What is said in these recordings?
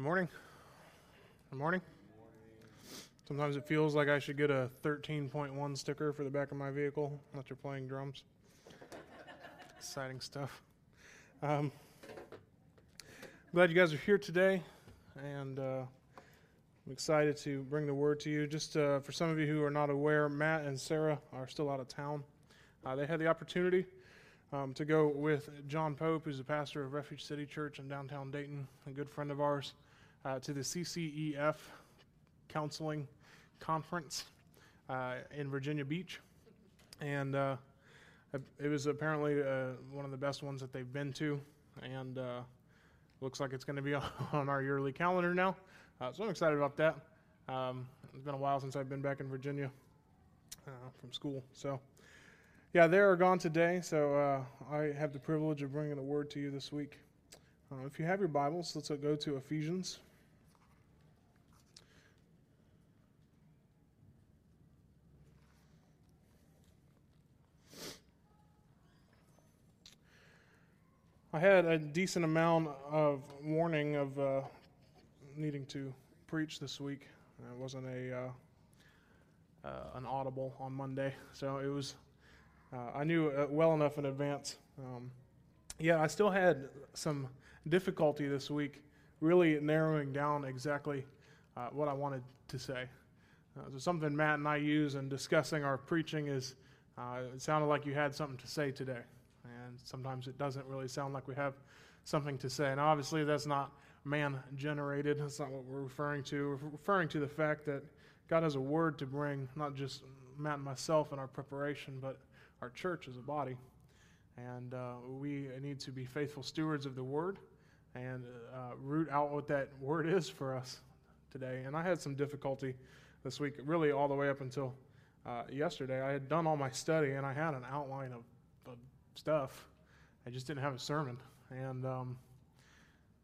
Good morning. Good morning. Sometimes it feels like I should get a 13.1 sticker for the back of my vehicle unless you're playing drums. Exciting stuff. Um, glad you guys are here today, and uh, I'm excited to bring the word to you. Just uh, for some of you who are not aware, Matt and Sarah are still out of town. Uh, they had the opportunity um, to go with John Pope, who's a pastor of Refuge City Church in downtown Dayton, a good friend of ours, uh, to the CCEF Counseling Conference uh, in Virginia Beach. And uh, it was apparently uh, one of the best ones that they've been to, and uh, looks like it's going to be on our yearly calendar now. Uh, so I'm excited about that. Um, it's been a while since I've been back in Virginia from school. So yeah, they are gone today, so I have the privilege of bringing the word to you this week. Uh, if you have your Bibles, let's go to Ephesians. I had a decent amount of warning of uh, needing to preach this week. It wasn't a uh, uh, an audible on Monday, so it was uh, I knew uh, well enough in advance. Um, yeah, I still had some difficulty this week really narrowing down exactly uh, what I wanted to say. So something Matt and I use in discussing our preaching is it sounded like you had something to say today. And sometimes it doesn't really sound like we have something to say. And obviously, that's not man generated. That's not what we're referring to. We're referring to the fact that God has a word to bring, not just Matt and myself in our preparation, but our church as a body. And uh, we need to be faithful stewards of the word and uh, root out what that word is for us today. And I had some difficulty this week, really all the way up until uh, yesterday. I had done all my study and I had an outline of, of stuff. I just didn't have a sermon. And um,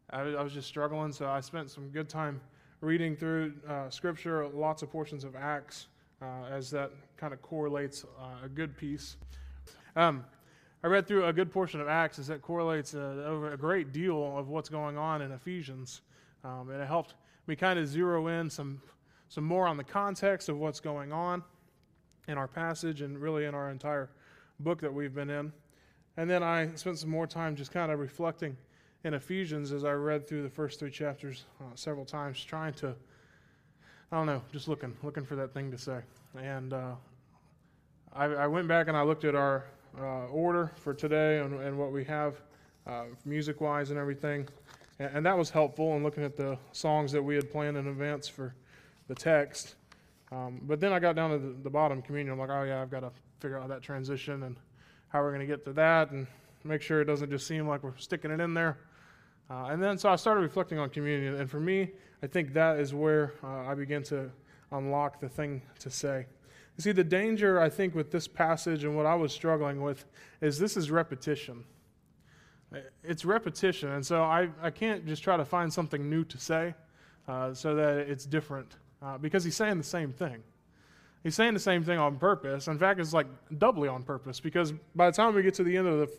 I, I, was just struggling, so I spent some good time reading through uh, Scripture, lots of portions of Acts uh, as that kind of correlates uh, a good piece. Um, I read through a good portion of Acts as that correlates uh, a great deal of what's going on in Ephesians. Um, and it helped me kind of zero in some, some more on the context of what's going on in our passage and really in our entire book that we've been in. And then I spent some more time just kind of reflecting in Ephesians as I read through the first three chapters uh, several times, trying to I don't know, just looking, looking for that thing to say. And uh, I, I, went back and I looked at our uh, order for today and, and what we have uh, music wise and everything. And, and, that was helpful in looking at the songs that we had planned in advance for the text. Um, but then I got down to the, the, bottom communion. I'm like, oh, yeah, I've got to figure out that transition and how we're going to get to that and make sure it doesn't just seem like we're sticking it in there. Uh, and then so I started reflecting on communion. And for me, I think that is where uh, I begin to unlock the thing to say. You see, the danger, I think, with this passage and what I was struggling with is this is repetition. It's repetition. And so I, I can't just try to find something new to say uh, so that it's different uh, because he's saying the same thing. He's saying the same thing on purpose. In fact, it's like doubly on purpose because by the time we get to the end of the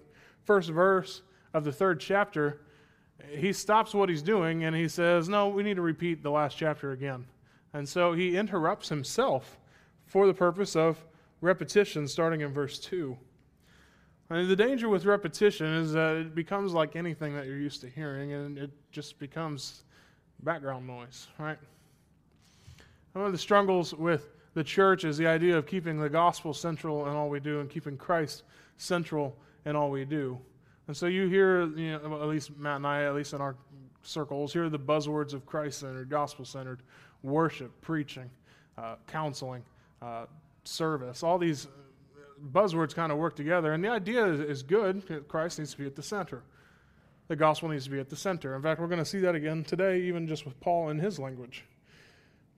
first verse of the third chapter, he stops what he's doing and he says, No, we need to repeat the last chapter again. And so he interrupts himself for the purpose of repetition, starting in verse 2. And the danger with repetition is that it becomes like anything that you're used to hearing, and it just becomes background noise, right? One of the struggles with the church is the idea of keeping the gospel central in all we do and keeping Christ central in all we do. And so you hear, you know, at least Matt and I, at least in our circles, hear the buzzwords of Christ centered, gospel centered, worship, preaching, uh, counseling, uh, service. All these buzzwords kind of work together. And the idea is, is good. Christ needs to be at the center, the gospel needs to be at the center. In fact, we're going to see that again today, even just with Paul in his language.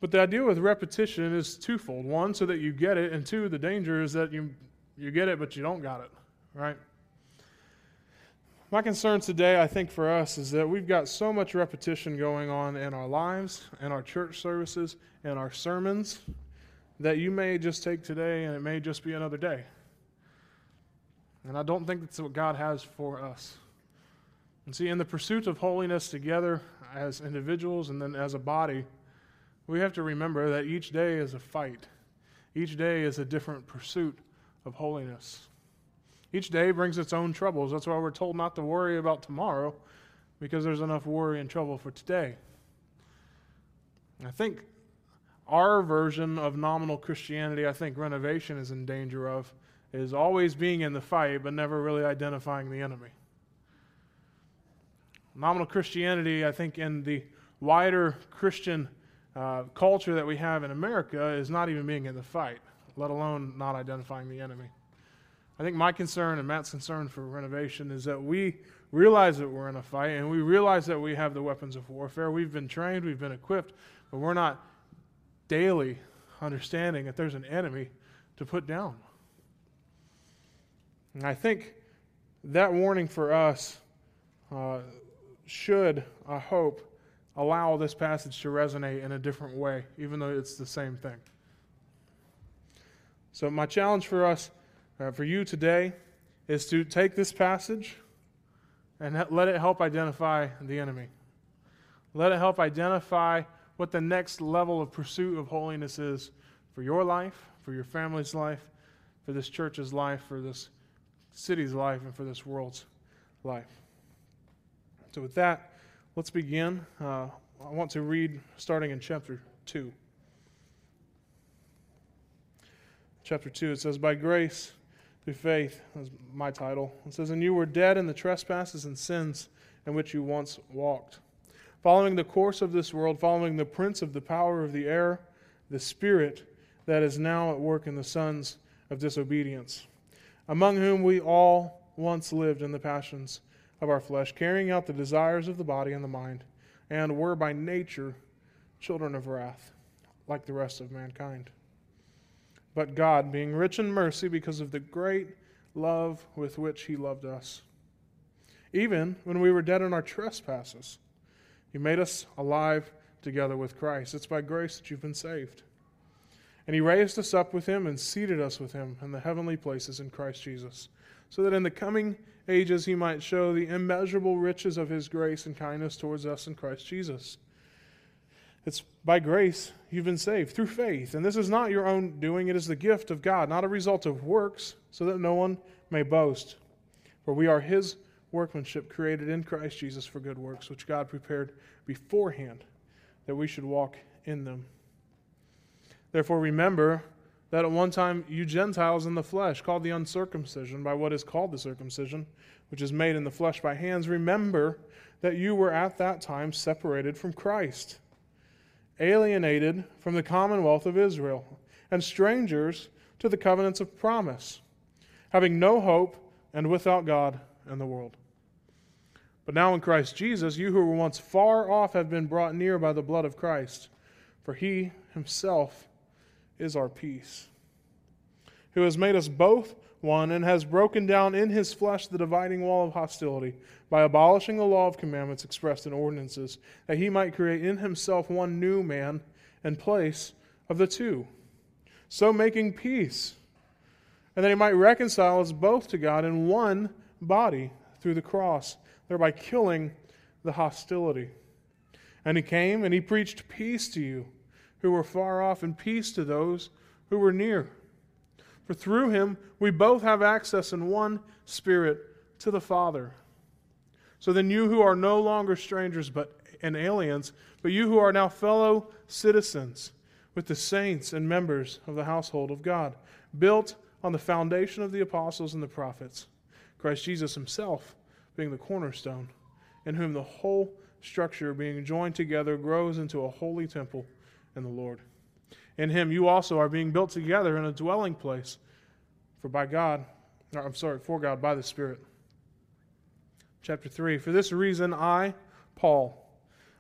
But the idea with repetition is twofold. One, so that you get it, and two, the danger is that you, you get it, but you don't got it, right? My concern today, I think, for us is that we've got so much repetition going on in our lives, in our church services, in our sermons, that you may just take today and it may just be another day. And I don't think that's what God has for us. And see, in the pursuit of holiness together as individuals and then as a body, we have to remember that each day is a fight. Each day is a different pursuit of holiness. Each day brings its own troubles. That's why we're told not to worry about tomorrow, because there's enough worry and trouble for today. I think our version of nominal Christianity, I think renovation is in danger of, is always being in the fight, but never really identifying the enemy. Nominal Christianity, I think, in the wider Christian uh, culture that we have in America, is not even being in the fight, let alone not identifying the enemy. I think my concern and Matt's concern for renovation is that we realize that we're in a fight and we realize that we have the weapons of warfare. We've been trained, we've been equipped, but we're not daily understanding that there's an enemy to put down. And I think that warning for us uh, should, I hope, allow this passage to resonate in a different way, even though it's the same thing. So, my challenge for us, uh, for you today, is to take this passage and let it help identify the enemy. Let it help identify what the next level of pursuit of holiness is for your life, for your family's life, for this church's life, for this city's life, and for this world's life. So, with that, let's begin. Uh, I want to read starting in chapter 2. Chapter 2, it says, By grace, through faith, that's my title. It says, And you were dead in the trespasses and sins in which you once walked following the course of this world, following the prince of the power of the air, the spirit that is now at work in the sons of disobedience, among whom we all once lived in the passions of our flesh, carrying out the desires of the body and the mind, and were by nature children of wrath, like the rest of mankind. But God, being rich in mercy because of the great love with which He loved us, even when we were dead in our trespasses, he made us alive together with Christ. It's by grace that you've been saved. And He raised us up with Him and seated us with Him in the heavenly places in Christ Jesus, so that in the coming ages He might show the immeasurable riches of His grace and kindness towards us in Christ Jesus. It's by grace you've been saved through faith. And this is not your own doing, it is the gift of God, not a result of works, so that no one may boast. For we are His workmanship created in Christ Jesus for good works, which God prepared beforehand that we should walk in them. Therefore, remember that at one time you Gentiles in the flesh, called the uncircumcision by what is called the circumcision, which is made in the flesh by hands, remember that you were at that time separated from Christ, alienated from the commonwealth of Israel, and strangers to the covenants of promise, having no hope and without God in the world. But now in Christ Jesus, you who were once far off have been brought near by the blood of Christ, for he himself is our peace, who has made us both one and has broken down in his flesh the dividing wall of hostility by abolishing the law of commandments expressed in ordinances, that he might create in himself one new man in place of the two, so making peace, and that he might reconcile us both to God in one body through the cross thereby killing the hostility. And he came and he preached peace to you who were far off and peace to those who were near. For through him we both have access in one spirit to the Father. So then you who are no longer strangers but and aliens, but you who are now fellow citizens with the saints and members of the household of God, built on the foundation of the apostles and the prophets, Christ Jesus himself being the cornerstone, in whom the whole structure, being joined together, grows into a holy temple in the Lord. In him you also are being built together in a dwelling place, for by God, or I'm sorry, for God by the Spirit. Chapter 3 For this reason, I, Paul,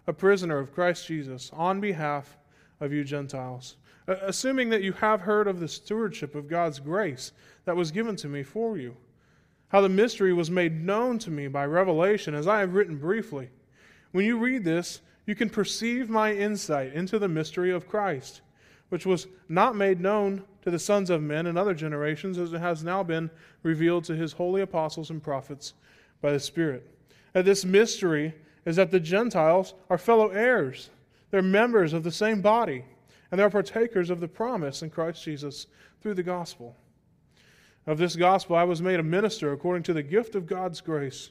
a prisoner of Christ Jesus, on behalf of you Gentiles, assuming that you have heard of the stewardship of God's grace that was given to me for you how the mystery was made known to me by revelation, as I have written briefly. When you read this, you can perceive my insight into the mystery of Christ, which was not made known to the sons of men in other generations, as it has now been revealed to his holy apostles and prophets by the Spirit. that this mystery is that the Gentiles are fellow heirs. They're members of the same body, and they're partakers of the promise in Christ Jesus through the gospel. Of this gospel I was made a minister according to the gift of God's grace,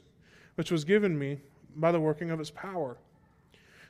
which was given me by the working of his power.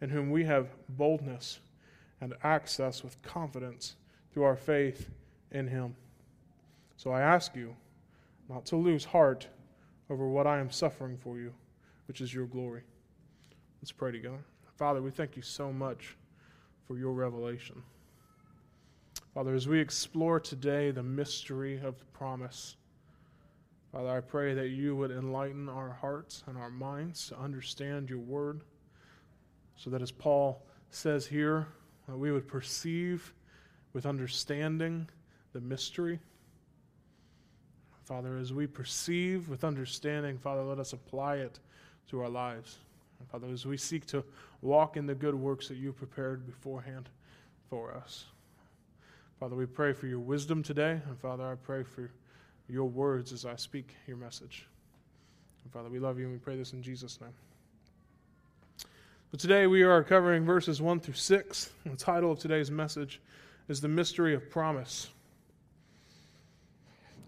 in whom we have boldness and access with confidence through our faith in Him. So I ask you not to lose heart over what I am suffering for you, which is your glory. Let's pray together. Father, we thank you so much for your revelation. Father, as we explore today the mystery of the promise, Father, I pray that you would enlighten our hearts and our minds to understand your word, so that as Paul says here, that we would perceive with understanding the mystery. Father, as we perceive with understanding, Father, let us apply it to our lives. And Father, as we seek to walk in the good works that you prepared beforehand for us. Father, we pray for your wisdom today. And Father, I pray for your words as I speak your message. And Father, we love you and we pray this in Jesus' name. But today we are covering verses 1 through 6. The title of today's message is The Mystery of Promise.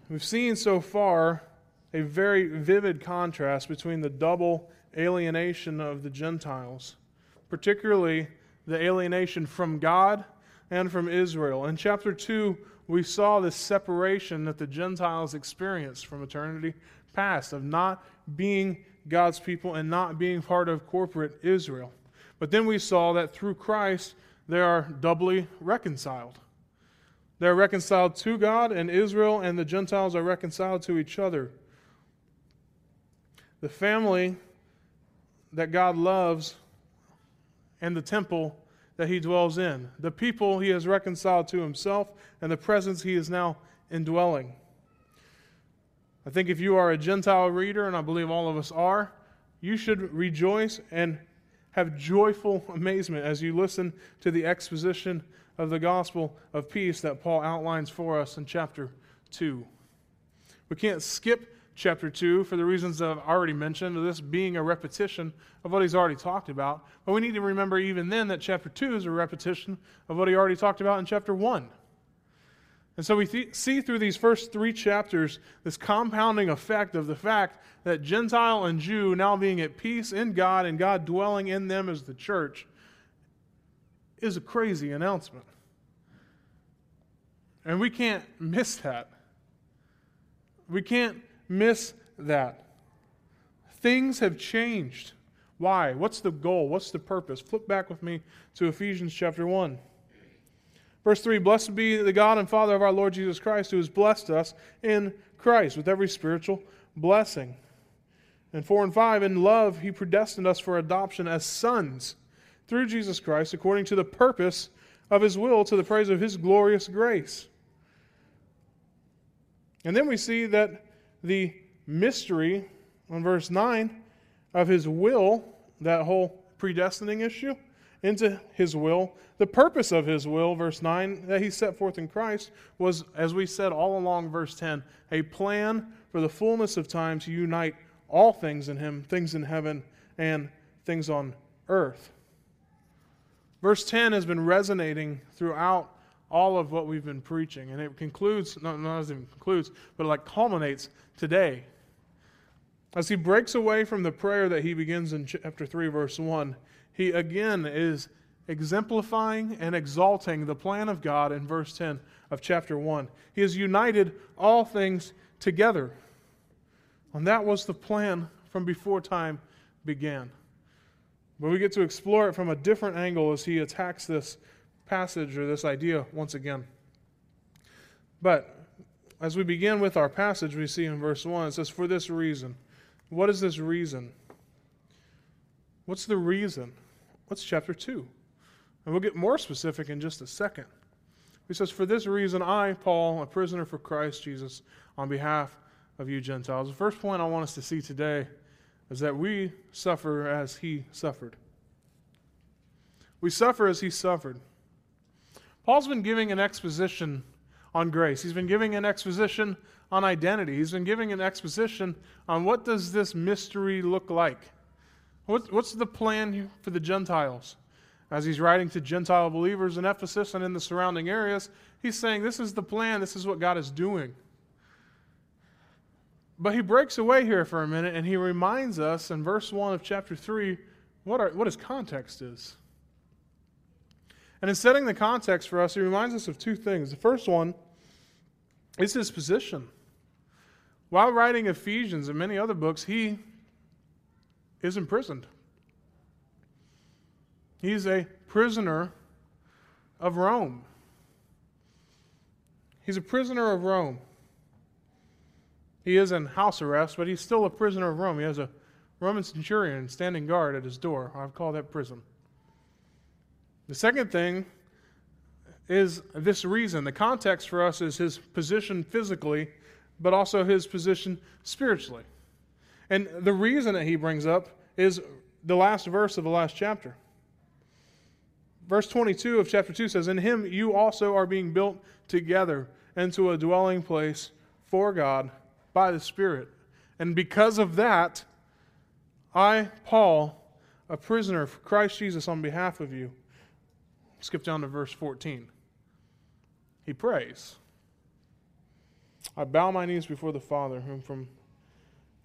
We've seen so far a very vivid contrast between the double alienation of the Gentiles, particularly the alienation from God and from Israel. In chapter 2, we saw this separation that the Gentiles experienced from eternity past of not being God's people and not being part of corporate Israel. But then we saw that through Christ, they are doubly reconciled. They're reconciled to God, and Israel and the Gentiles are reconciled to each other. The family that God loves and the temple that he dwells in, the people he has reconciled to himself, and the presence he is now indwelling. I think if you are a Gentile reader, and I believe all of us are, you should rejoice and have joyful amazement as you listen to the exposition of the gospel of peace that Paul outlines for us in chapter 2. We can't skip chapter 2 for the reasons that I've already mentioned, this being a repetition of what he's already talked about. But we need to remember even then that chapter 2 is a repetition of what he already talked about in chapter 1. And so we th- see through these first three chapters this compounding effect of the fact that Gentile and Jew now being at peace in God and God dwelling in them as the church is a crazy announcement. And we can't miss that. We can't miss that. Things have changed. Why? What's the goal? What's the purpose? Flip back with me to Ephesians chapter 1. Verse 3 Blessed be the God and Father of our Lord Jesus Christ, who has blessed us in Christ with every spiritual blessing. And 4 and 5 In love, he predestined us for adoption as sons through Jesus Christ according to the purpose of his will to the praise of his glorious grace. And then we see that the mystery on verse 9 of his will, that whole predestining issue, into his will. The purpose of his will, verse 9, that he set forth in Christ was, as we said all along, verse 10, a plan for the fullness of time to unite all things in him, things in heaven and things on earth. Verse 10 has been resonating throughout all of what we've been preaching, and it concludes, not, it concludes, but like culminates today. As he breaks away from the prayer that he begins in chapter 3, verse 1, he again is exemplifying and exalting the plan of God in verse 10 of chapter 1. He has united all things together. And that was the plan from before time began. But we get to explore it from a different angle as he attacks this passage or this idea once again. But as we begin with our passage, we see in verse 1, it says, For this reason. What is this reason? What's the reason? What's chapter 2? And we'll get more specific in just a second. He says, For this reason, I, Paul, a prisoner for Christ Jesus, on behalf of you Gentiles. The first point I want us to see today is that we suffer as he suffered. We suffer as he suffered. Paul's been giving an exposition on grace. He's been giving an exposition on identity. He's been giving an exposition on what does this mystery look like? What's the plan for the Gentiles? As he's writing to Gentile believers in Ephesus and in the surrounding areas, he's saying, This is the plan, this is what God is doing. But he breaks away here for a minute and he reminds us in verse 1 of chapter 3 what, our, what his context is. And in setting the context for us, he reminds us of two things. The first one is his position. While writing Ephesians and many other books, he is imprisoned. He's a prisoner of Rome. He's a prisoner of Rome. He is in house arrest, but he's still a prisoner of Rome. He has a Roman centurion standing guard at his door. I've called that prison. The second thing is this reason. The context for us is his position physically, but also his position spiritually. And the reason that he brings up is the last verse of the last chapter. Verse 22 of chapter 2 says, In him you also are being built together into a dwelling place for God by the Spirit. And because of that, I, Paul, a prisoner for Christ Jesus on behalf of you, skip down to verse 14. He prays. I bow my knees before the Father, whom from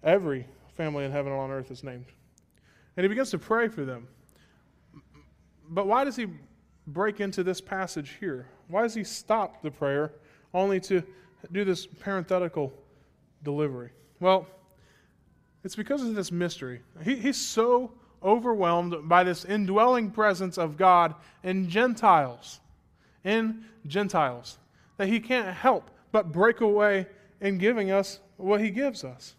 every family in heaven and on earth is named. And he begins to pray for them. But why does he break into this passage here? Why does he stop the prayer only to do this parenthetical delivery? Well, it's because of this mystery. He, he's so overwhelmed by this indwelling presence of God in Gentiles, in Gentiles, that he can't help but break away in giving us what he gives us.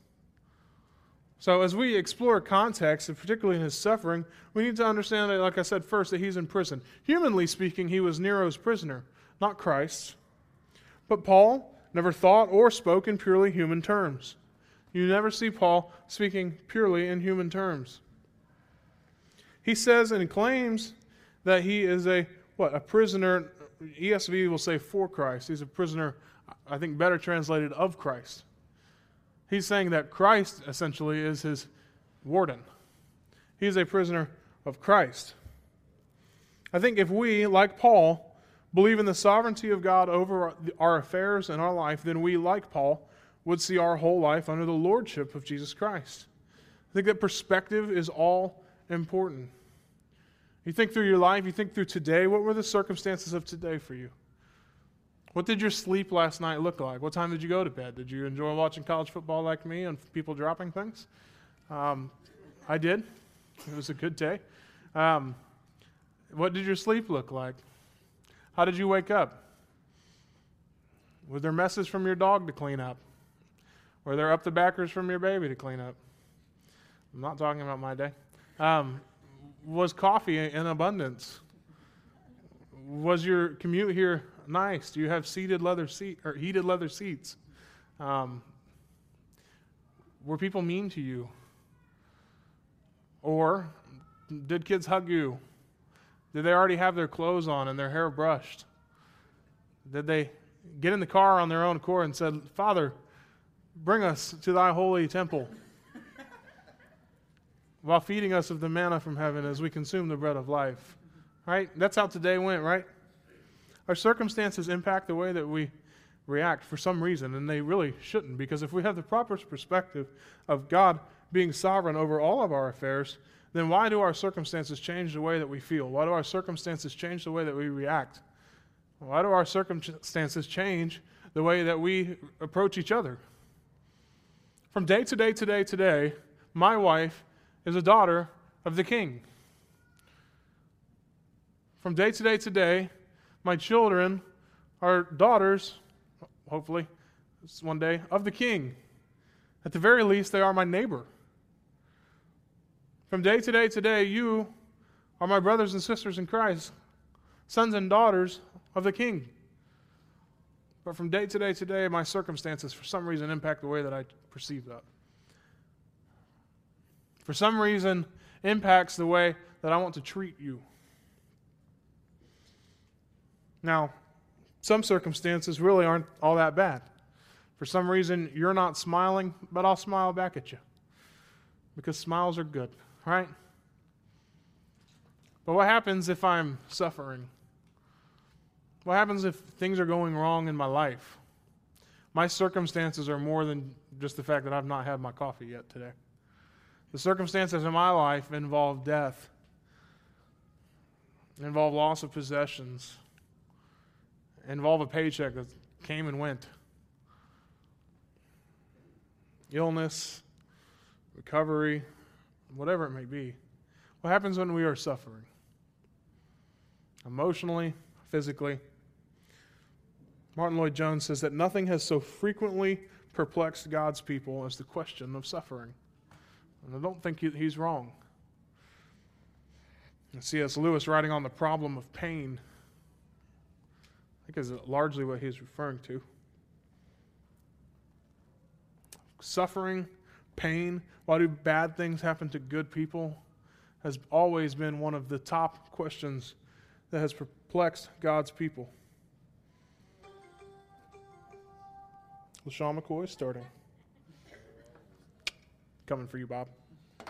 So, as we explore context, and particularly in his suffering, we need to understand that, like I said first, that he's in prison. Humanly speaking, he was Nero's prisoner, not Christ's. But Paul never thought or spoke in purely human terms. You never see Paul speaking purely in human terms. He says and claims that he is a what a prisoner. ESV will say for Christ. He's a prisoner, I think better translated of Christ. He's saying that Christ essentially is his warden. He's a prisoner of Christ. I think if we, like Paul, believe in the sovereignty of God over our affairs and our life, then we, like Paul, would see our whole life under the lordship of Jesus Christ. I think that perspective is all important. You think through your life, you think through today, what were the circumstances of today for you? What did your sleep last night look like? What time did you go to bed? Did you enjoy watching college football like me and people dropping things? Um, I did. It was a good day. Um, what did your sleep look like? How did you wake up? Was there messes from your dog to clean up? Were there up the backers from your baby to clean up? I'm not talking about my day. Um, was coffee in abundance? Was your commute here nice? Do you have seated leather seat or heated leather seats? Um, were people mean to you? Or did kids hug you? Did they already have their clothes on and their hair brushed? Did they get in the car on their own accord and said, Father, bring us to thy holy temple? While feeding us of the manna from heaven as we consume the bread of life. Right? That's how today went, right? Our circumstances impact the way that we react for some reason, and they really shouldn't, because if we have the proper perspective of God being sovereign over all of our affairs, then why do our circumstances change the way that we feel? Why do our circumstances change the way that we react? Why do our circumstances change the way that we approach each other? From day to day to day to day, my wife is a daughter of the king. From day to day to day, my children are daughters, hopefully, one day, of the king. At the very least, they are my neighbor. From day to day to day, you are my brothers and sisters in Christ, sons and daughters of the King. But from day to day to day, my circumstances, for some reason, impact the way that I perceive that. For some reason, impacts the way that I want to treat you. Now, some circumstances really aren't all that bad. For some reason, you're not smiling, but I'll smile back at you because smiles are good, right? But what happens if I'm suffering? What happens if things are going wrong in my life? My circumstances are more than just the fact that I've not had my coffee yet today. The circumstances in my life involve death, involve loss of possessions, involve a paycheck that came and went, illness, recovery, whatever it may be. What happens when we are suffering? Emotionally, physically. Martyn Lloyd-Jones says that nothing has so frequently perplexed God's people as the question of suffering. And I don't think he's wrong. C.S. Lewis, writing on the problem of pain, think is largely what he's referring to. Suffering, pain, why do bad things happen to good people? Has always been one of the top questions that has perplexed God's people. LeSean McCoy is starting. Coming for you, Bob.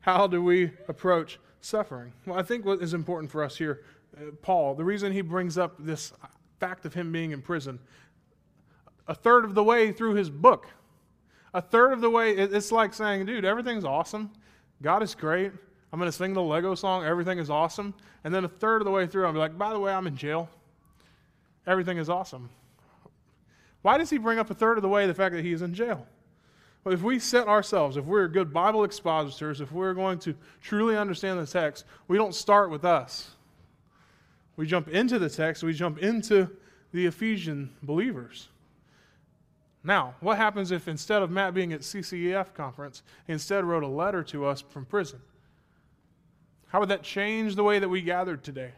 How do we approach suffering? Well, I think what is important for us here, Uh, Paul, the reason he brings up this fact of him being in prison, a third of the way through his book, a third of the way, it's like saying, dude, everything's awesome. God is great. I'm going to sing the Lego song, everything is awesome. And then a third of the way through, be like, by the way, I'm in jail. Everything is awesome. Why does he bring up a third of the way the fact that he's in jail? Well, if we set ourselves, if we're good Bible expositors, if we're going to truly understand the text, we don't start with us. We jump into the text, we jump into the Ephesian believers. Now, what happens if instead of Matt being at CCEF conference, he instead wrote a letter to us from prison? How would that change the way that we gathered today?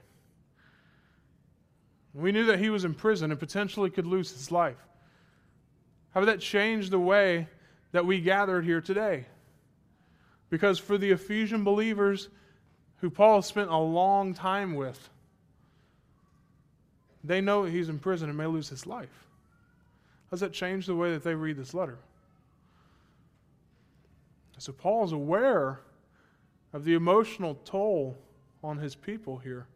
We knew that he was in prison and potentially could lose his life. How would that change the way that we gathered here today? Because for the Ephesian believers who Paul spent a long time with, they know he's in prison and may lose his life. How does that change the way that they read this letter? So Paul is aware of the emotional toll on his people here,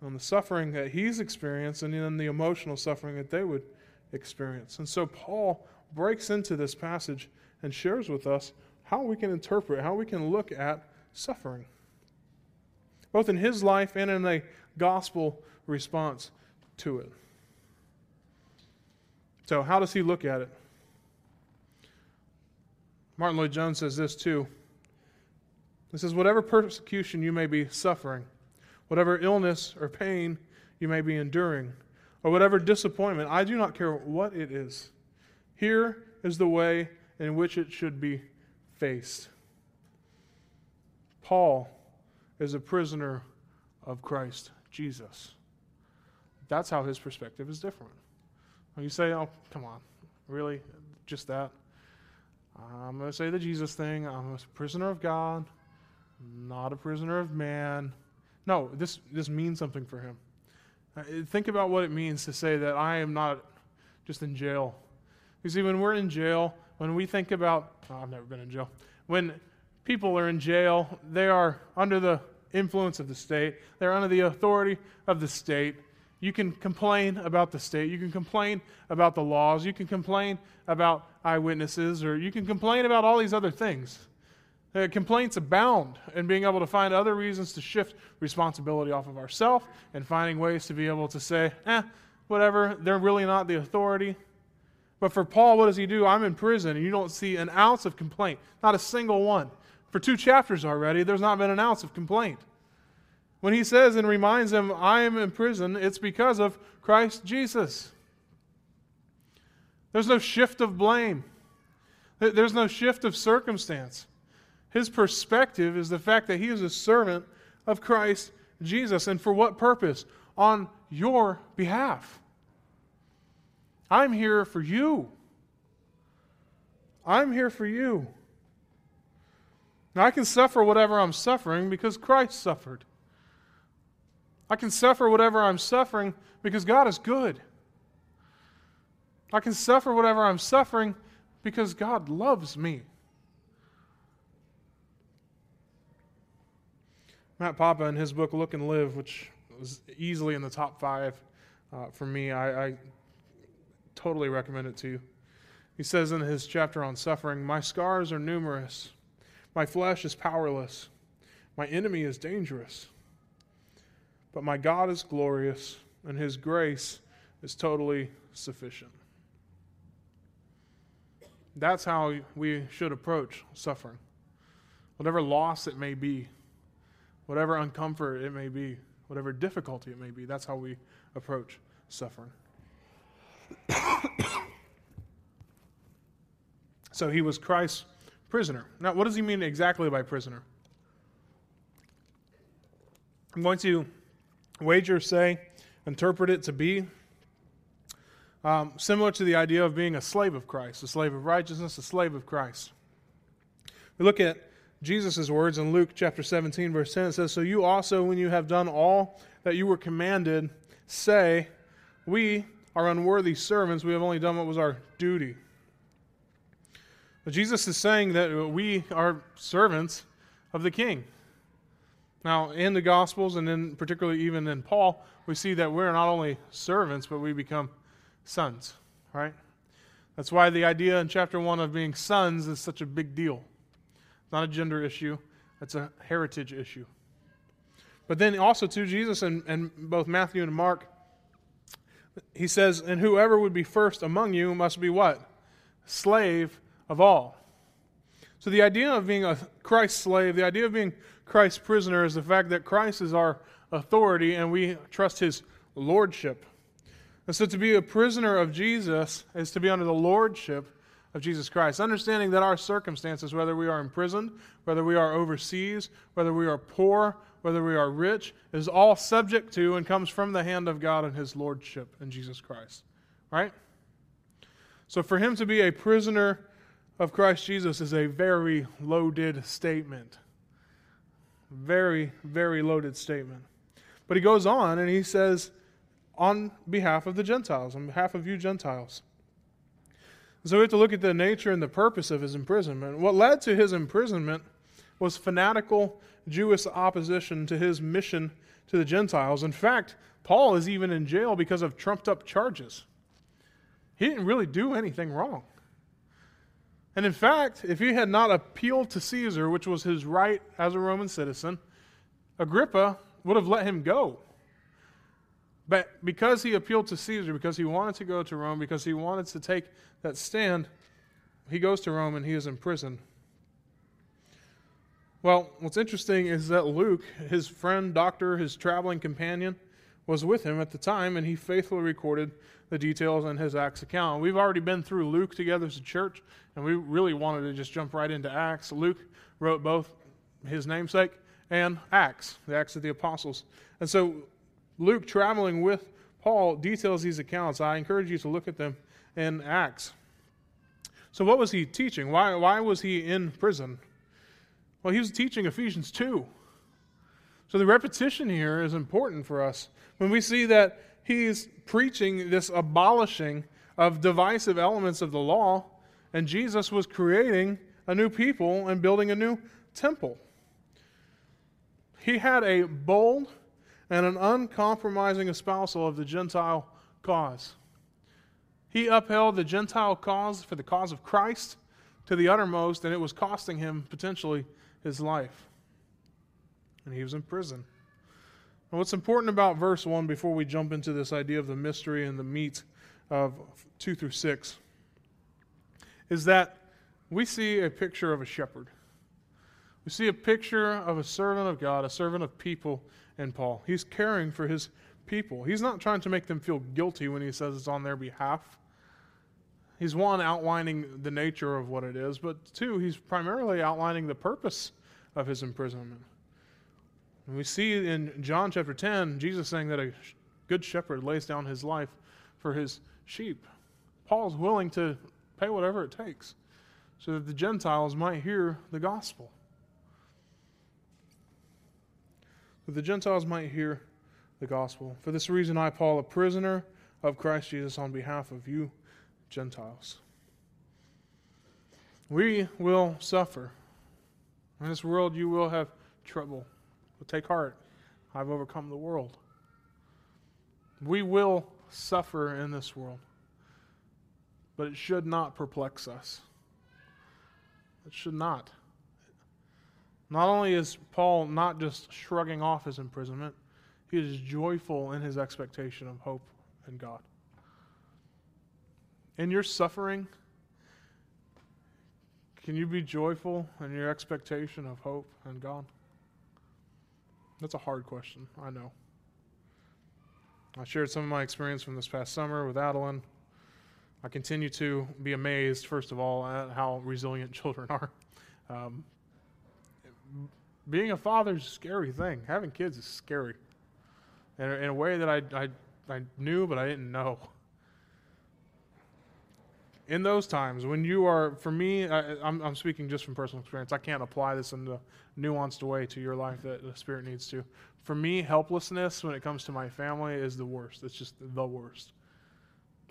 on the suffering that he's experienced, and then the emotional suffering that they would experience. And so Paul breaks into this passage and shares with us how we can interpret, how we can look at suffering, both in his life and in a gospel response to it. So, how does he look at it? Martyn Lloyd-Jones says this too. He says, Whatever persecution you may be suffering, whatever illness or pain you may be enduring, or whatever disappointment, I do not care what it is. Here is the way in which it should be faced. Paul is a prisoner of Christ Jesus. That's how his perspective is different. When you say, oh, come on, really? Just that? I'm going to say the Jesus thing. I'm a prisoner of God, not a prisoner of man. No, this, this means something for him. Uh, think about what it means to say that I am not just in jail. You see, when we're in jail, when we think about, oh, I've never been in jail, when people are in jail, they are under the influence of the state, they're under the authority of the state. You can complain about the state, you can complain about the laws, you can complain about eyewitnesses, or you can complain about all these other things. Uh, complaints abound in being able to find other reasons to shift responsibility off of ourselves and finding ways to be able to say, eh, whatever, they're really not the authority. But for Paul, what does he do? I'm in prison, and you don't see an ounce of complaint, not a single one. For two chapters already, there's not been an ounce of complaint. When he says and reminds them, I am in prison, it's because of Christ Jesus. There's no shift of blame. There's no shift of circumstance. His perspective is the fact that he is a servant of Christ Jesus. And for what purpose? On your behalf. I'm here for you. I'm here for you. Now, I can suffer whatever I'm suffering because Christ suffered. I can suffer whatever I'm suffering because God is good. I can suffer whatever I'm suffering because God loves me. Matt Papa, in his book Look and Live, which was easily in the top five uh, for me, I, I totally recommend it to you. He says in his chapter on suffering, My scars are numerous, my flesh is powerless, my enemy is dangerous. But my God is glorious, and his grace is totally sufficient. That's how we should approach suffering. Whatever loss it may be, whatever uncomfort it may be, whatever difficulty it may be, that's how we approach suffering. so he was Christ's prisoner. Now, what does he mean exactly by prisoner? I'm going to wager, say, interpret it to be um, similar to the idea of being a slave of Christ, a slave of righteousness, a slave of Christ. We look at Jesus' words in Luke chapter 17, verse 10. It says, So you also, when you have done all that you were commanded, say, We are unworthy servants. We have only done what was our duty. But Jesus is saying that we are servants of the King. Now, in the Gospels, and in particularly even in Paul, we see that we're not only servants, but we become sons, right? That's why the idea in chapter 1 of being sons is such a big deal. It's not a gender issue, it's a heritage issue. But then also, to Jesus and, and both Matthew and Mark, he says, And whoever would be first among you must be what? Slave of all. So the idea of being a Christ slave, the idea of being Christ's prisoner, is the fact that Christ is our authority and we trust his lordship. And so to be a prisoner of Jesus is to be under the lordship of Jesus Christ. Understanding that our circumstances, whether we are imprisoned, whether we are overseas, whether we are poor, whether we are rich, is all subject to and comes from the hand of God and his lordship in Jesus Christ. Right? So for him to be a prisoner of Christ Jesus is a very loaded statement. Very, very loaded statement. But he goes on and he says, on behalf of the Gentiles, on behalf of you Gentiles. So we have to look at the nature and the purpose of his imprisonment. What led to his imprisonment was fanatical Jewish opposition to his mission to the Gentiles. In fact, Paul is even in jail because of trumped up charges. He didn't really do anything wrong. And in fact, if he had not appealed to Caesar, which was his right as a Roman citizen, Agrippa would have let him go. But because he appealed to Caesar, because he wanted to go to Rome, because he wanted to take that stand, he goes to Rome and he is imprisoned. Well, what's interesting is that Luke, his friend, doctor, his traveling companion, was with him at the time, and he faithfully recorded the details in his Acts account. We've already been through Luke together as a church, and we really wanted to just jump right into Acts. Luke wrote both his namesake and Acts, the Acts of the Apostles. And so Luke, traveling with Paul, details these accounts. I encourage you to look at them in Acts. So, what was he teaching? Why, why was he in prison? Well, he was teaching Ephesians 2. So, the repetition here is important for us. When we see that he's preaching this abolishing of divisive elements of the law, and Jesus was creating a new people and building a new temple. He had a bold and an uncompromising espousal of the Gentile cause. He upheld the Gentile cause for the cause of Christ to the uttermost, and it was costing him potentially his life. And he was in prison. And what's important about verse 1 before we jump into this idea of the mystery and the meat of 2 through 6 is that we see a picture of a shepherd. We see a picture of a servant of God, a servant of people in Paul. He's caring for his people. He's not trying to make them feel guilty when he says it's on their behalf. he's one, outlining the nature of what it is, but two, he's primarily outlining the purpose of his imprisonment. And we see in John chapter 10, Jesus saying that a good shepherd lays down his life for his sheep. Paul's willing to pay whatever it takes so that the Gentiles might hear the gospel. That the Gentiles might hear the gospel. For this reason, I, Paul, a prisoner of Christ Jesus, on behalf of you, Gentiles. We will suffer. In this world, you will have trouble. But take heart, I've overcome the world. We will suffer in this world, but it should not perplex us. It should not. Not only is Paul not just shrugging off his imprisonment, he is joyful in his expectation of hope in God. In your suffering, can you be joyful in your expectation of hope in God? That's a hard question, I know. I shared some of my experience from this past summer with Adeline. I continue to be amazed, first of all, at how resilient children are. Um, being a father is a scary thing. Having kids is scary. In a, in a way that I, I, I knew, but I didn't know. In those times, when you are, for me, I, I'm, I'm speaking just from personal experience. I can't apply this in the nuanced way to your life that the Spirit needs to. For me, helplessness when it comes to my family is the worst. It's just the worst.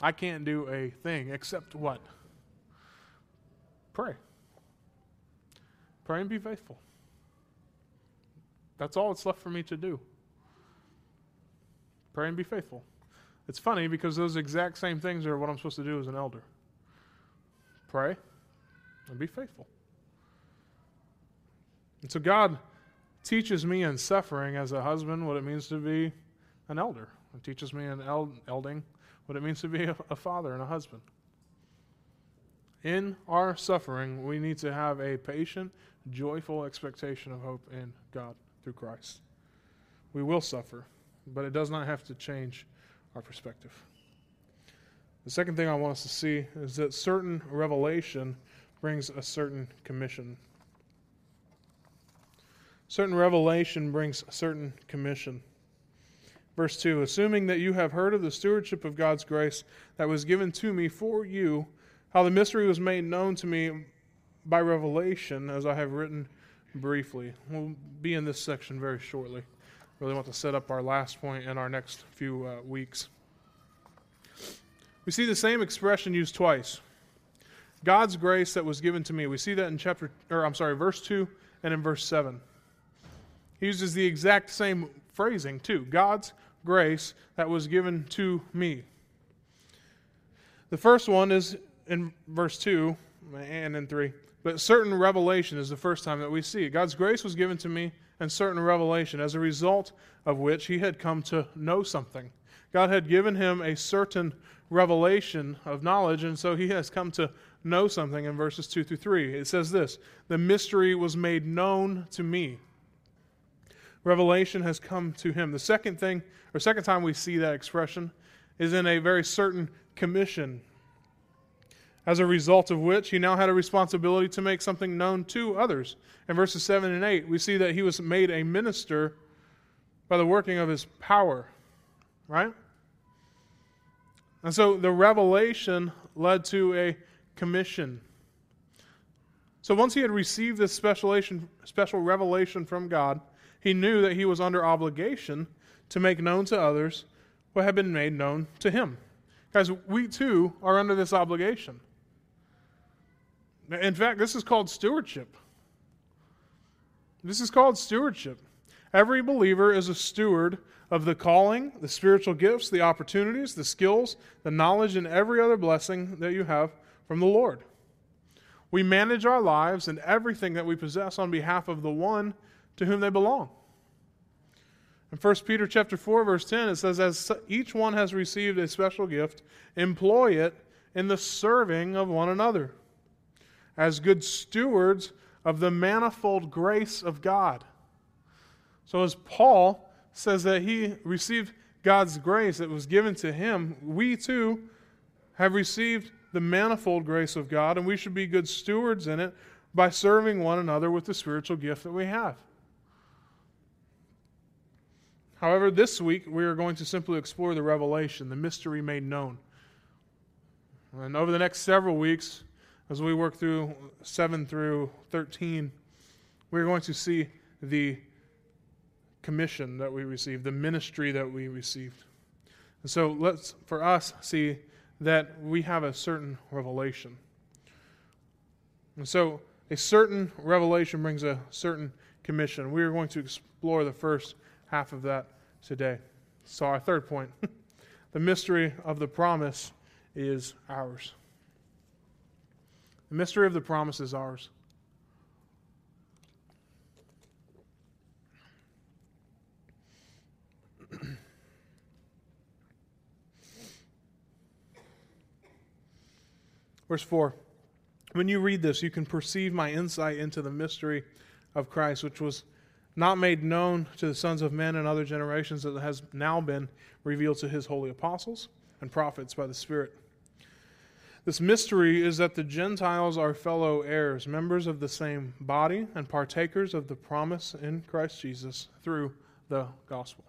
I can't do a thing except what? Pray. Pray and be faithful. That's all that's left for me to do. Pray and be faithful. It's funny because those exact same things are what I'm supposed to do as an elder. Pray and be faithful. And so God teaches me in suffering as a husband what it means to be an elder. It teaches me in elding what it means to be a, a father and a husband. In our suffering, we need to have a patient, joyful expectation of hope in God through Christ. We will suffer, but it does not have to change our perspective. The second thing I want us to see is that certain revelation brings a certain commission. Certain revelation brings certain commission. Verse 2 Assuming that you have heard of the stewardship of God's grace that was given to me for you, how the mystery was made known to me by revelation, as I have written briefly. We'll be in this section very shortly. Really want to set up our last point in our next few uh, weeks. We see the same expression used twice. God's grace that was given to me. We see that in chapter, or I'm sorry, verse 2 and in verse 7. He uses the exact same phrasing, too. God's grace that was given to me. The first one is in verse 2 and in 3. But certain revelation is the first time that we see. God's grace was given to me and certain revelation, as a result of which he had come to know something. God had given him a certain revelation of knowledge, and so he has come to know something in verses 2 through 3. It says this The mystery was made known to me revelation has come to him. The second thing, or second time we see that expression, is in a very certain commission, as a result of which he now had a responsibility to make something known to others. In verses 7 and 8, we see that he was made a minister by the working of his power, right? And so the revelation led to a commission. So once he had received this special revelation from God, he knew that he was under obligation to make known to others what had been made known to him. Guys, we too are under this obligation. In fact, this is called stewardship. This is called stewardship. Every believer is a steward of the calling, the spiritual gifts, the opportunities, the skills, the knowledge, and every other blessing that you have from the Lord. We manage our lives and everything that we possess on behalf of the one to whom they belong. In 1 Peter chapter 4 verse 10 it says as each one has received a special gift employ it in the serving of one another as good stewards of the manifold grace of God. So as Paul says that he received God's grace that was given to him, we too have received the manifold grace of God, and we should be good stewards in it by serving one another with the spiritual gift that we have. However, this week we are going to simply explore the revelation, the mystery made known. And over the next several weeks, as we work through 7 through 13, we're going to see the commission that we received, the ministry that we received. And so let's, for us, see that we have a certain revelation. And so a certain revelation brings a certain commission. We are going to explore the first half of that today. So, our third point the mystery of the promise is ours. The mystery of the promise is ours. Verse 4 When you read this, you can perceive my insight into the mystery of Christ, which was not made known to the sons of men in other generations, that has now been revealed to his holy apostles and prophets by the Spirit. This mystery is that the Gentiles are fellow heirs, members of the same body, and partakers of the promise in Christ Jesus through the gospel.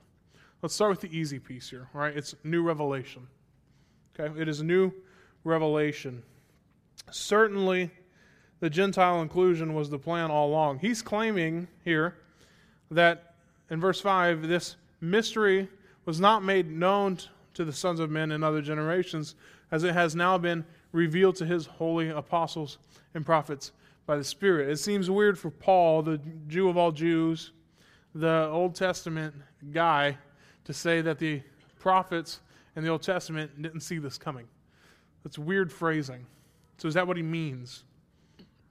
Let's start with the easy piece here, right? It's new revelation. Okay? It is new revelation. Certainly, the Gentile inclusion was the plan all along. He's claiming here that in verse 5, this mystery was not made known to the sons of men in other generations, as it has now been revealed to his holy apostles and prophets by the Spirit. It seems weird for Paul, the Jew of all Jews, the Old Testament guy, to say that the prophets in the Old Testament didn't see this coming. That's weird phrasing. So, is that what he means?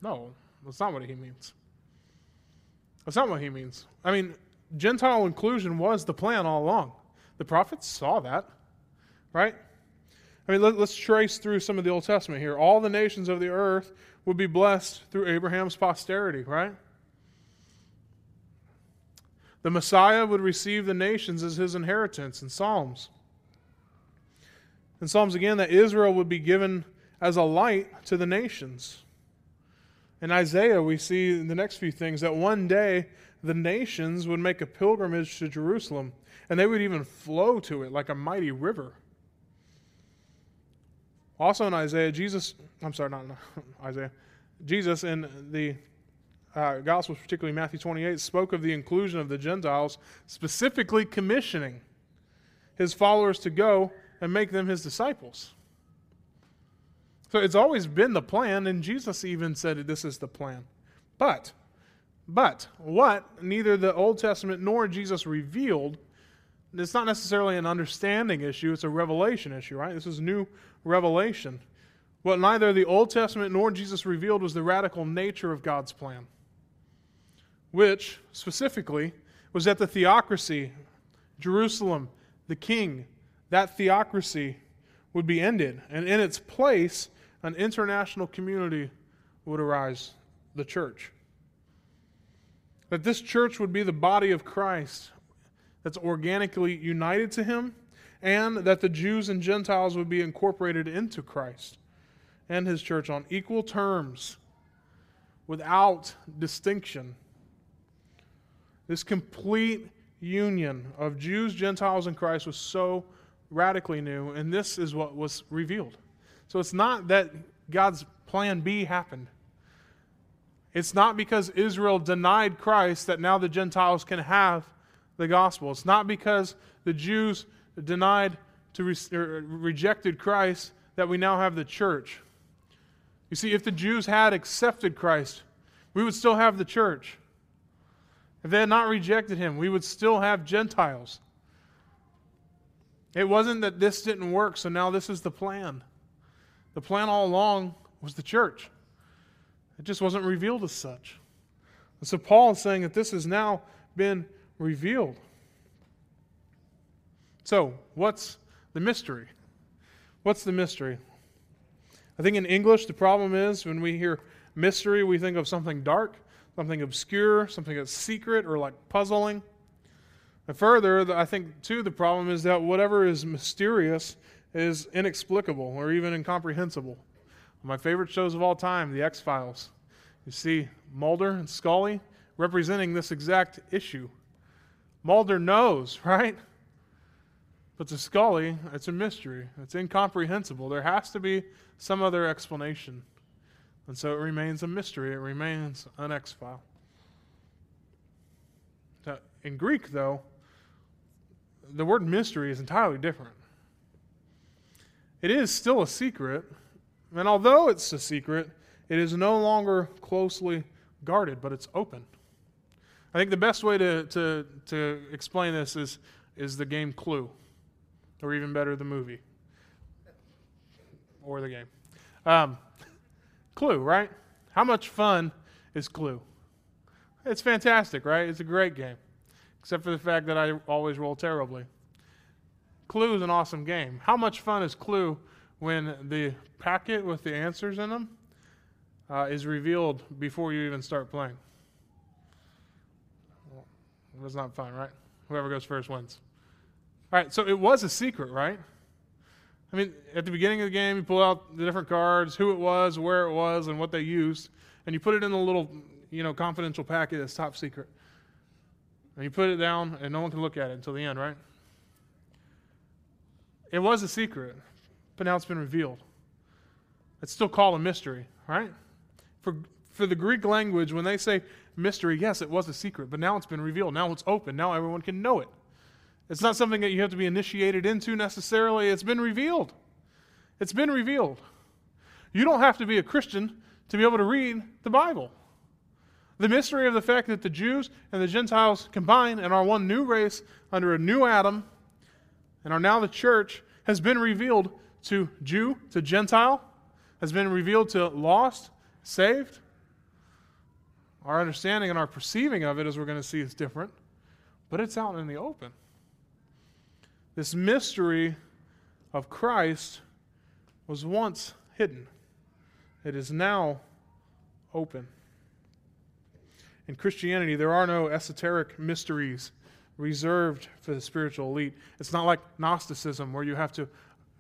No, that's not what he means. That's not what he means. I mean, Gentile inclusion was the plan all along. The prophets saw that, right? I mean, let, us trace through some of the Old Testament here. All the nations of the earth would be blessed through Abraham's posterity, right? The Messiah would receive the nations as his inheritance in Psalms. In Psalms again, that Israel would be given as a light to the nations. In Isaiah, we see in the next few things that one day the nations would make a pilgrimage to Jerusalem, and they would even flow to it like a mighty river. Also in Isaiah, Jesus, I'm sorry, not Isaiah, Jesus in the uh, Gospels, particularly Matthew 28, spoke of the inclusion of the Gentiles, specifically commissioning his followers to go and make them his disciples. So it's always been the plan, and Jesus even said this is the plan. But, but, what neither the Old Testament nor Jesus revealed, it's not necessarily an understanding issue, it's a revelation issue, right? This is new revelation. What neither the Old Testament nor Jesus revealed was the radical nature of God's plan, which specifically was that the theocracy, Jerusalem, the king, that theocracy would be ended, and in its place, an international community would arise, the church. That this church would be the body of Christ that's organically united to him, and that the Jews and Gentiles would be incorporated into Christ and his church on equal terms without distinction. This complete union of Jews, Gentiles, and Christ was so radically new, and this is what was revealed. So it's not that God's plan B happened. It's not because Israel denied Christ that now the Gentiles can have the gospel. It's not because the Jews denied to re- rejected Christ that we now have the church. You see, if the Jews had accepted Christ, we would still have the church. If they had not rejected him, we would still have Gentiles. It wasn't that this didn't work, so now this is the plan. The plan all along was the church. It just wasn't revealed as such. And so Paul is saying that this has now been revealed. So, what's the mystery? What's the mystery? I think in English, the problem is when we hear mystery, we think of something dark, something obscure, something that's secret or like puzzling. And further, I think, too, the problem is that whatever is mysterious is inexplicable or even incomprehensible. My favorite shows of all time, The X Files. You see Mulder and Scully representing this exact issue. Mulder knows, right? But to Scully, it's a mystery. It's incomprehensible. There has to be some other explanation. And so it remains a mystery. It remains an X file. In Greek, though, the word mystery is entirely different. It is still a secret, and although it's a secret, it is no longer closely guarded, but it's open. I think the best way to, to, to explain this is, is the game Clue, or even better, the movie, or the game. Um, Clue, right? How much fun is Clue? It's fantastic, right? It's a great game, except for the fact that I always roll terribly. Clue is an awesome game. How much fun is Clue when the packet with the answers in them uh, is revealed before you even start playing? It was not fun, right? Whoever goes first wins. All right, so it was a secret, right? I mean, at the beginning of the game, you pull out the different cards, who it was, where it was, and what they used, and you put it in a little, you know, confidential packet that's top secret. And you put it down, and no one can look at it until the end, right? It was a secret, but now it's been revealed. It's still called a mystery, right? For, for the Greek language, when they say mystery, yes, it was a secret, but now it's been revealed. Now it's open. Now everyone can know it. It's not something that you have to be initiated into necessarily. It's been revealed. It's been revealed. You don't have to be a Christian to be able to read the Bible. The mystery of the fact that the Jews and the Gentiles combine and are one new race under a new Adam and are now the church has been revealed to Jew, to Gentile, has been revealed to lost, saved, our understanding and our perceiving of it, as we're going to see, is different, but it's out in the open. This mystery of Christ was once hidden, it is now open. In Christianity, there are no esoteric mysteries reserved for the spiritual elite. It's not like Gnosticism, where you have to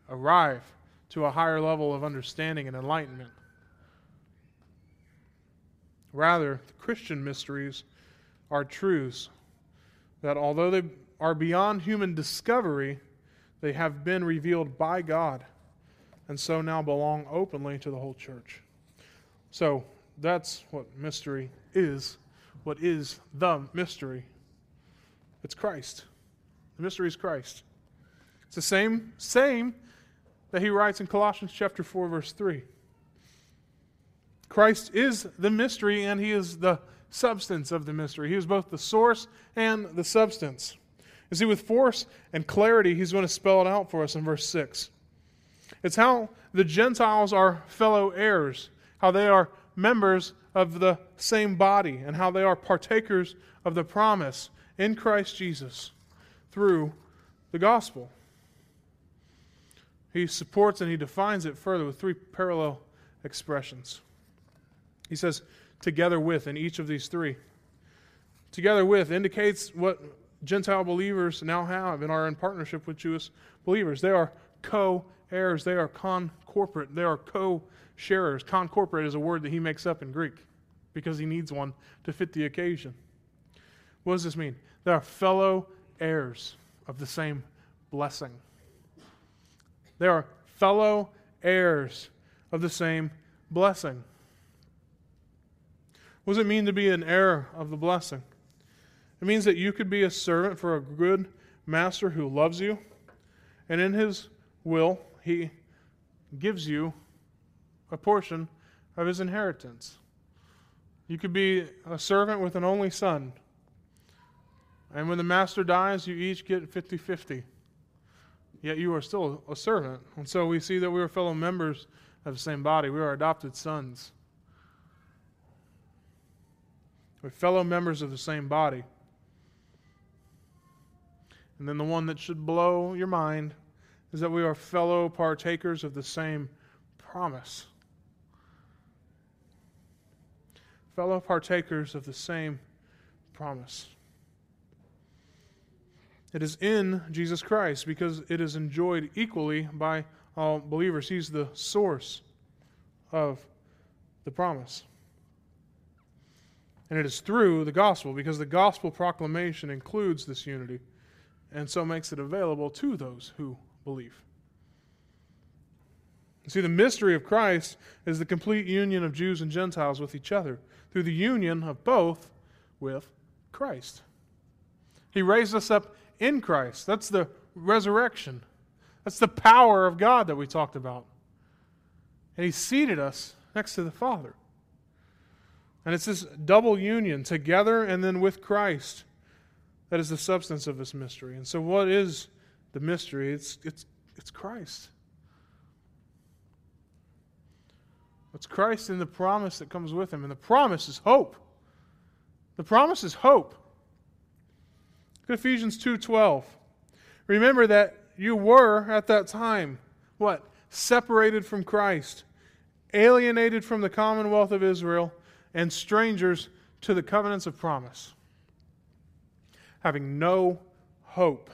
arrive to a higher level of understanding and enlightenment. Rather, the Christian mysteries are truths that, although they are beyond human discovery, they have been revealed by God and so now belong openly to the whole church. So that's what mystery is. What is the mystery? It's Christ. The mystery is Christ. It's the same, same that he writes in Colossians chapter 4, verse 3. Christ is the mystery and he is the substance of the mystery. He is both the source and the substance. You see, with force and clarity, he's going to spell it out for us in verse 6. It's how the Gentiles are fellow heirs, how they are members of the same body, and how they are partakers of the promise in Christ Jesus through the gospel. He supports and he defines it further with three parallel expressions. He says, together with in each of these three. Together with indicates what Gentile believers now have and are in partnership with Jewish believers. They are co heirs, they are con corporate, they are co sharers. Con corporate is a word that he makes up in Greek because he needs one to fit the occasion. What does this mean? They are fellow heirs of the same blessing. They are fellow heirs of the same blessing. What does it mean to be an heir of the blessing? It means that you could be a servant for a good master who loves you, and in his will, he gives you a portion of his inheritance. You could be a servant with an only son, and when the master dies, you each get 50 50. Yet you are still a servant. And so we see that we are fellow members of the same body. We are adopted sons. We're fellow members of the same body. And then the one that should blow your mind is that we are fellow partakers of the same promise. Fellow partakers of the same promise. It is in Jesus Christ because it is enjoyed equally by all believers. He's the source of the promise. And it is through the gospel, because the gospel proclamation includes this unity, and so makes it available to those who believe. See, the mystery of Christ is the complete union of Jews and Gentiles with each other, through the union of both with Christ. He raised us up in Christ. That's the resurrection. That's the power of God that we talked about. And He seated us next to the Father. And it's this double union together and then with Christ that is the substance of this mystery. And so, what is the mystery? It's, it's, it's Christ. It's Christ and the promise that comes with him. And the promise is hope. The promise is hope. Ephesians 2:12. Remember that you were at that time what? Separated from Christ, alienated from the commonwealth of Israel, and strangers to the covenants of promise, having no hope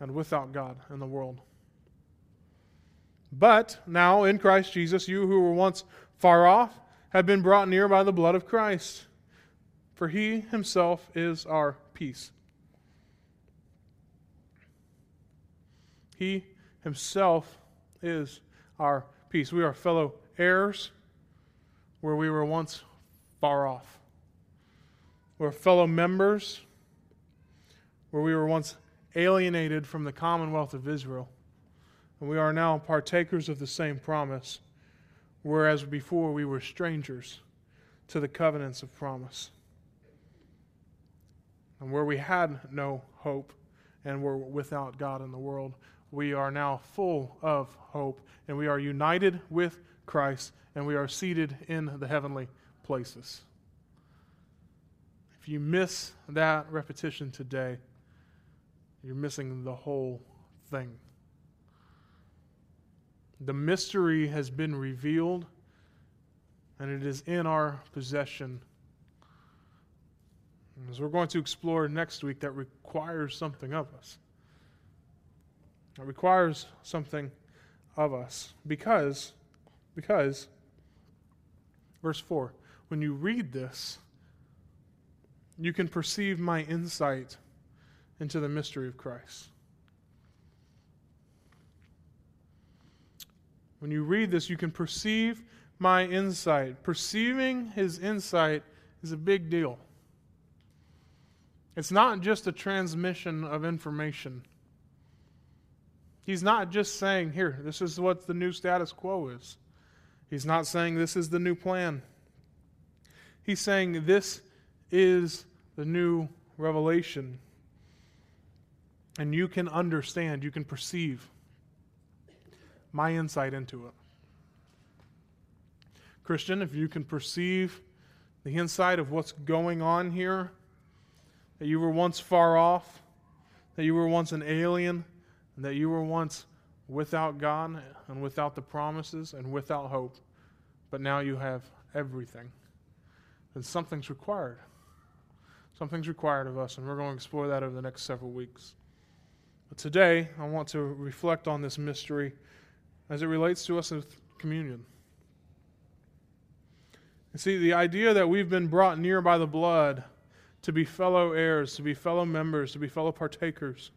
and without God in the world. But now in Christ Jesus, you who were once far off have been brought near by the blood of Christ. For he himself is our peace. He himself is our peace. We are fellow heirs where we were once far off. We're fellow members where we were once alienated from the commonwealth of Israel and we are now partakers of the same promise, whereas before we were strangers to the covenants of promise. And where we had no hope and were without God in the world, we are now full of hope, and we are united with Christ, and we are seated in the heavenly places. If you miss that repetition today, you're missing the whole thing. The mystery has been revealed, and it is in our possession. As we're going to explore next week, that requires something of us. It requires something of us because, because, verse 4, when you read this, you can perceive my insight into the mystery of Christ. When you read this, you can perceive my insight. Perceiving his insight is a big deal. It's not just a transmission of information. He's not just saying, here, this is what the new status quo is. He's not saying this is the new plan. He's saying this is the new revelation. And you can understand, you can perceive my insight into it. Christian, if you can perceive the insight of what's going on here, that you were once far off, that you were once an alien, and that you were once without God and without the promises and without hope, but now you have everything, And something's required. Something's required of us, and we're going to explore that over the next several weeks. But today, I want to reflect on this mystery as it relates to us in communion. You see, the idea that we've been brought near by the blood to be fellow heirs, to be fellow members, to be fellow partakers,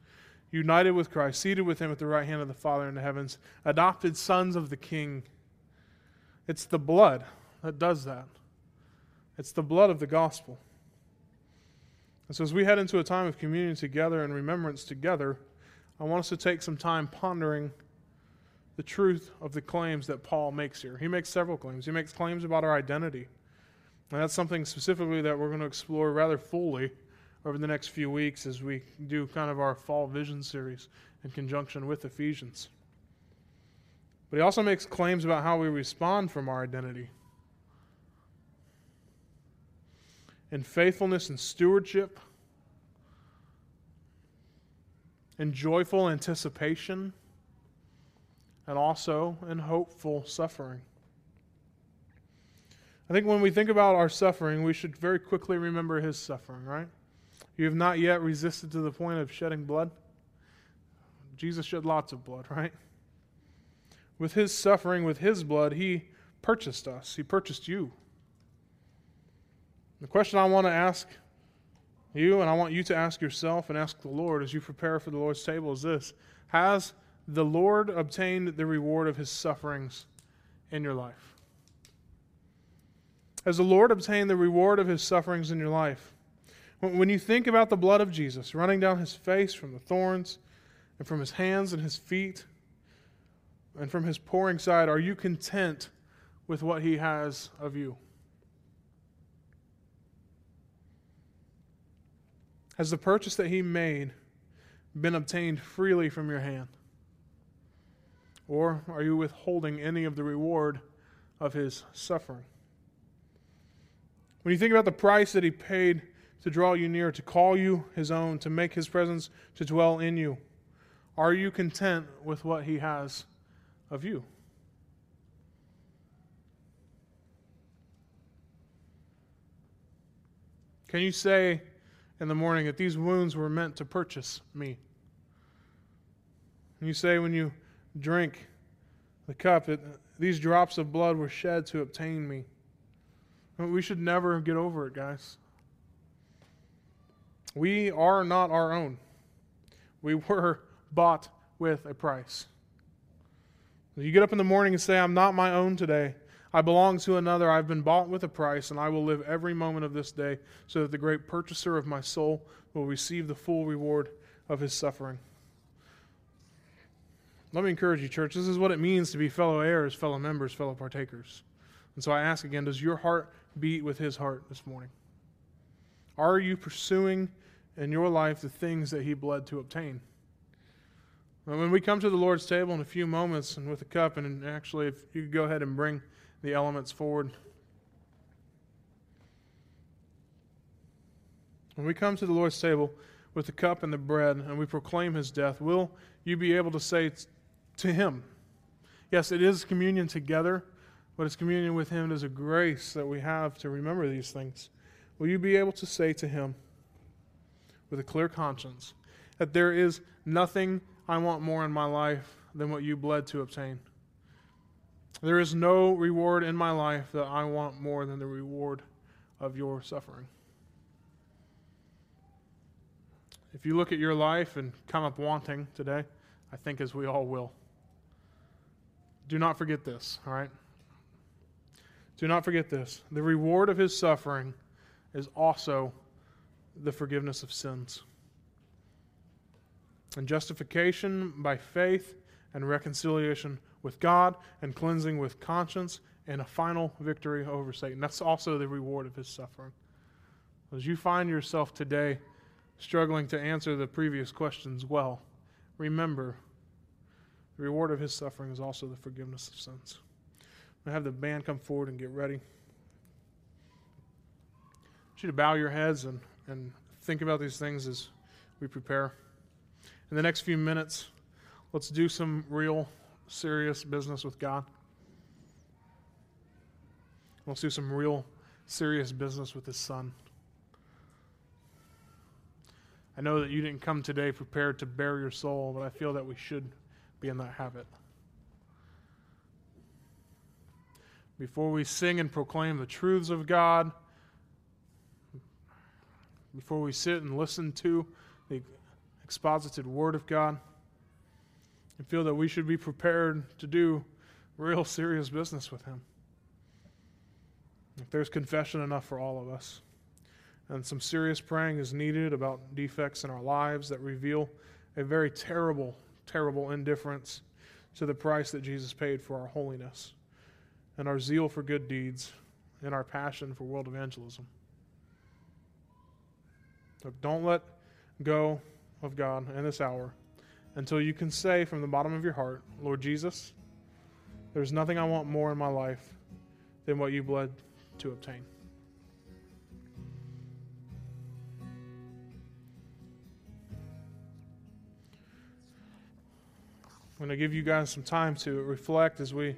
united with Christ, seated with Him at the right hand of the Father in the heavens, adopted sons of the King. It's the blood that does that. It's the blood of the gospel. And so, as we head into a time of communion together and remembrance together, I want us to take some time pondering the truth of the claims that Paul makes here. He makes several claims. He makes claims about our identity. And that's something specifically that we're going to explore rather fully over the next few weeks as we do kind of our fall vision series in conjunction with Ephesians. But he also makes claims about how we respond from our identity. In faithfulness and stewardship, in joyful anticipation, and also in hopeful suffering. I think when we think about our suffering, we should very quickly remember his suffering, right? You have not yet resisted to the point of shedding blood. Jesus shed lots of blood, right? With his suffering, with his blood, he purchased us, he purchased you. The question I want to ask you, and I want you to ask yourself and ask the Lord as you prepare for the Lord's table, is this Has the Lord obtained the reward of his sufferings in your life? Has the Lord obtained the reward of his sufferings in your life? When you think about the blood of Jesus running down his face from the thorns and from his hands and his feet and from his pouring side, are you content with what he has of you? Has the purchase that he made been obtained freely from your hand? Or are you withholding any of the reward of his suffering? When you think about the price that he paid to draw you near, to call you his own, to make his presence to dwell in you, are you content with what he has of you? Can you say in the morning that these wounds were meant to purchase me? And you say when you drink the cup that these drops of blood were shed to obtain me. We should never get over it, guys. We are not our own. We were bought with a price. You get up in the morning and say, I'm not my own today. I belong to another. I've been bought with a price, and I will live every moment of this day so that the great purchaser of my soul will receive the full reward of his suffering. Let me encourage you, church. This is what it means to be fellow heirs, fellow members, fellow partakers. And so I ask again does your heart beat with his heart this morning? Are you pursuing in your life the things that he bled to obtain? When we come to the Lord's table in a few moments and with a cup, and actually, if you could go ahead and bring the elements forward. When we come to the Lord's table with the cup and the bread and we proclaim his death, will you be able to say to him, Yes, it is communion together, but it's communion with him. It is a grace that we have to remember these things. Will you be able to say to him with a clear conscience that there is nothing I want more in my life than what you bled to obtain? There is no reward in my life that I want more than the reward of your suffering. If you look at your life and come up wanting today, I think as we all will, do not forget this, all right? Do not forget this. The reward of his suffering is also the forgiveness of sins. And justification by faith and reconciliation with God and cleansing with conscience and a final victory over Satan. That's also the reward of his suffering. As you find yourself today struggling to answer the previous questions well, remember the reward of his suffering is also the forgiveness of sins. I have the band come forward and get ready. I want you to bow your heads and, and think about these things as we prepare. In the next few minutes, let's do some real serious business with God. Let's do some real serious business with His Son. I know that you didn't come today prepared to bare your soul, but I feel that we should be in that habit. Before we sing and proclaim the truths of God, before we sit and listen to the exposited Word of God, and feel that we should be prepared to do real serious business with Him. If there's confession enough for all of us, and some serious praying is needed about defects in our lives that reveal a very terrible, terrible indifference to the price that Jesus paid for our holiness and our zeal for good deeds and our passion for world evangelism. Look, don't let go of God in this hour until you can say from the bottom of your heart, Lord Jesus, there's nothing I want more in my life than what you bled to obtain. I'm going to give you guys some time to reflect as we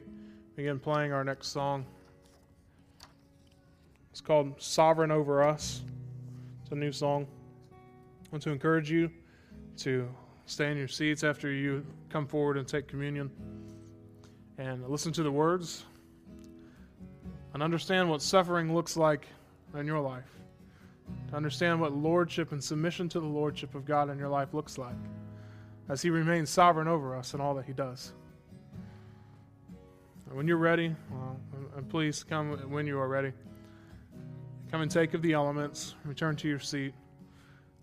begin playing our next song. It's called Sovereign Over Us. It's a new song. I want to encourage you to stay in your seats after you come forward and take communion. and listen to the words and understand what suffering looks like in your life. To understand what lordship and submission to the lordship of God in your life looks like as He remains sovereign over us in all that He does. When you're ready, well, please come when you are ready. Come and take of the elements, return to your seat,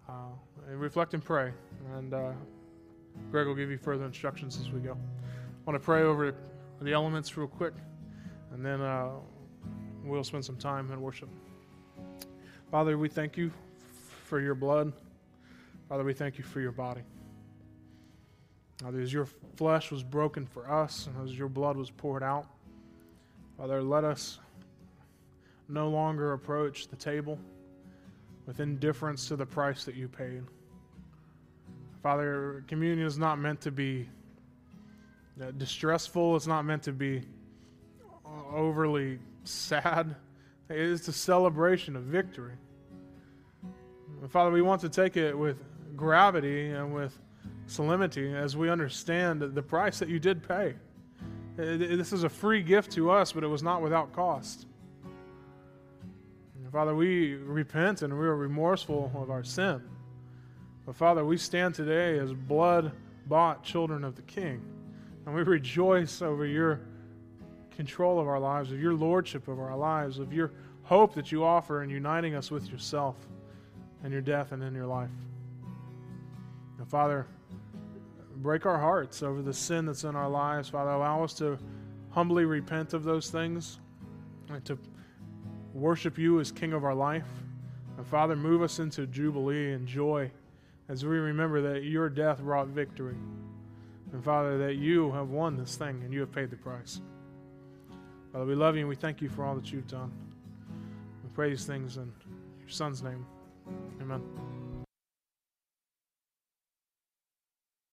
uh, and reflect and pray. And uh, Greg will give you further instructions as we go. I want to pray over the elements real quick, and then uh, we'll spend some time in worship. Father, we thank you for your blood. Father, we thank you for your body. Father, as your flesh was broken for us and as your blood was poured out, Father, let us no longer approach the table with indifference to the price that you paid. Father, communion is not meant to be uh, distressful, it's not meant to be overly sad. It is a celebration of victory. Father, we want to take it with gravity and with solemnity as we understand the price that you did pay. Uh, this is a free gift to us, but it was not without cost. And Father, we repent and we are remorseful of our sin. But Father, we stand today as blood bought children of the King. And we rejoice over your control of our lives, of your lordship of our lives, of your hope that you offer in uniting us with yourself in your death and in your life. And Father, break our hearts over the sin that's in our lives. Father, allow us to humbly repent of those things and to worship you as King of our life. And Father, move us into jubilee and joy as we remember that your death brought victory. And Father, that you have won this thing and you have paid the price. Father, we love you and we thank you for all that you've done. We pray these things in your Son's name. Amen.